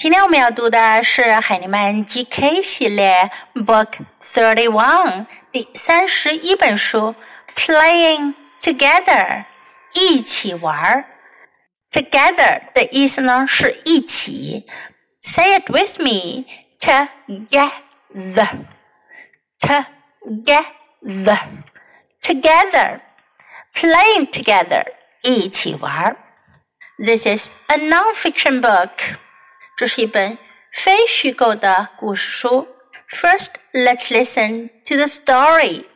今天我们要读的是海尼曼 GK 系列 Book Thirty One 第三十一本书 Playing Together 一起玩儿。Together 的意思呢是一起。Say it with me. Together. Together. Together. Playing together. 一起玩儿。This is a non-fiction book. 这是一本非虚构的故事书。First, let's listen to the story.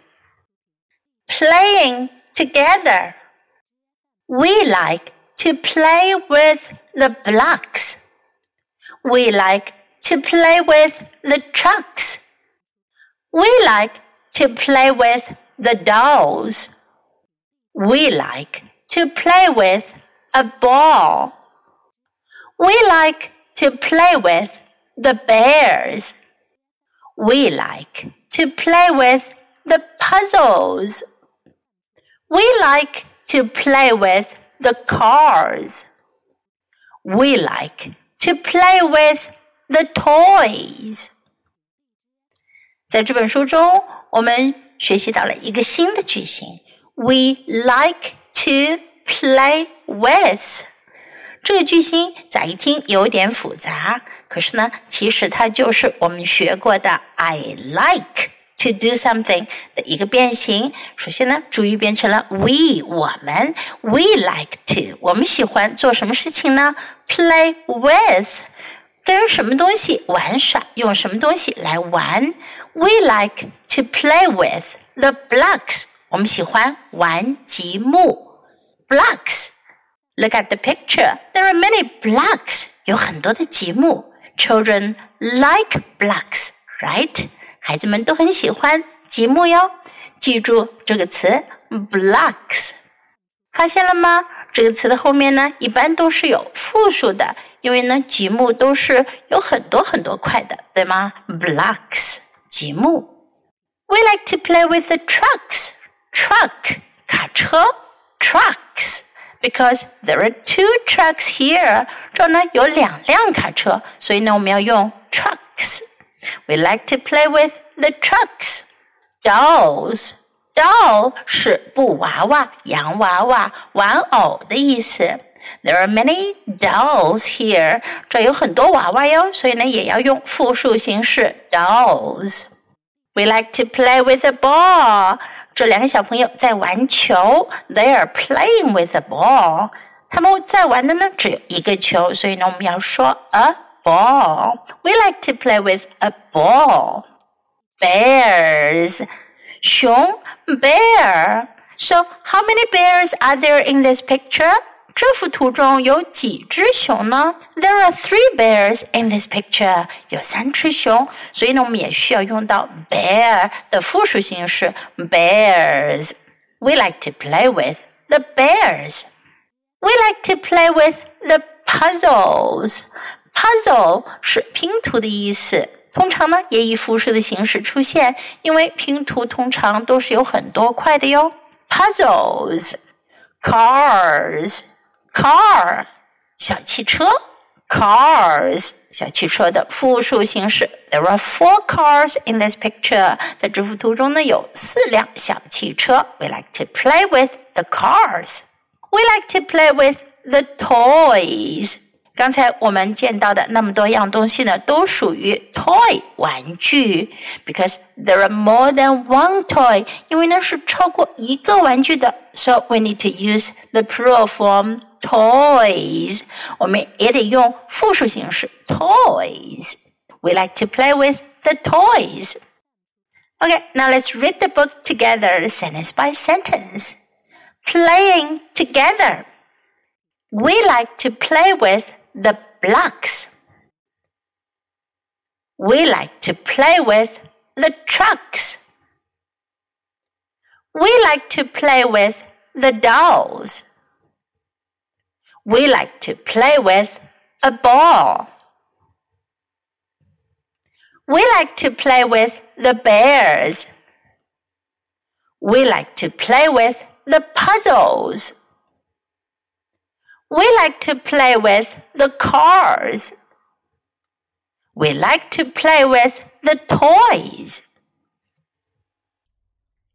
Playing together. We like to play with the blocks. We like to play with the trucks. We like to play with the dolls. We like to play with a ball. We like to play with the bears. We like to play with the puzzles. We like to play with the cars. We like to play with the toys. 在这本书中，我们学习到了一个新的句型。We like to play with. 这个句型乍一听有点复杂，可是呢，其实它就是我们学过的 "I like to do something" 的一个变形。首先呢，主语变成了 we，我们 we like to，我们喜欢做什么事情呢？Play with，跟什么东西玩耍，用什么东西来玩？We like to play with the blocks，我们喜欢玩积木 blocks。Look at the picture. There are many blocks. 有很多的积木。Children like blocks, right? 孩子们都很喜欢积木哟。记住这个词 blocks。发现了吗？这个词的后面呢，一般都是有复数的，因为呢，积木都是有很多很多块的，对吗？Blocks，积木。We like to play with the trucks. Truck，卡车，trucks。 because there are two trucks here. 这呢有两辆卡车，所以呢我们要用 trucks. We like to play with the trucks. Dolls. Doll 是布娃娃、洋娃娃、玩偶的意思。There are many dolls here. 这有很多娃娃哟，所以呢也要用复数形式 dolls. We like to play with a ball. 这两个小朋友在玩球，They are playing with a ball。他们在玩的呢只有一个球，所以呢我们要说 a ball。We like to play with a ball. Bears，熊 bear。So how many bears are there in this picture? 这幅图中有几只熊呢？There are three bears in this picture。有三只熊，所以呢，我们也需要用到 bear 的复数形式 bears。We like to play with the bears. We like to play with the puzzles. Puzzle 是拼图的意思，通常呢也以复数的形式出现，因为拼图通常都是有很多块的哟。Puzzles, cars. car 小汽车，cars 小汽车的复数形式。There are four cars in this picture。在这幅图中呢，有四辆小汽车。We like to play with the cars. We like to play with the toys. 刚才我们见到的那么多样东西呢，都属于 toy 玩具，because there are more than one toy，因为呢是超过一个玩具的，so we need to use the plural form toys。我们也得用复数形式 toys。We like to play with the toys. Okay, now let's read the book together, sentence by sentence. Playing together. We like to play with the blocks. We like to play with the trucks. We like to play with the dolls. We like to play with a ball. We like to play with the bears. We like to play with the puzzles. We like to play with the cars. We like to play with the toys.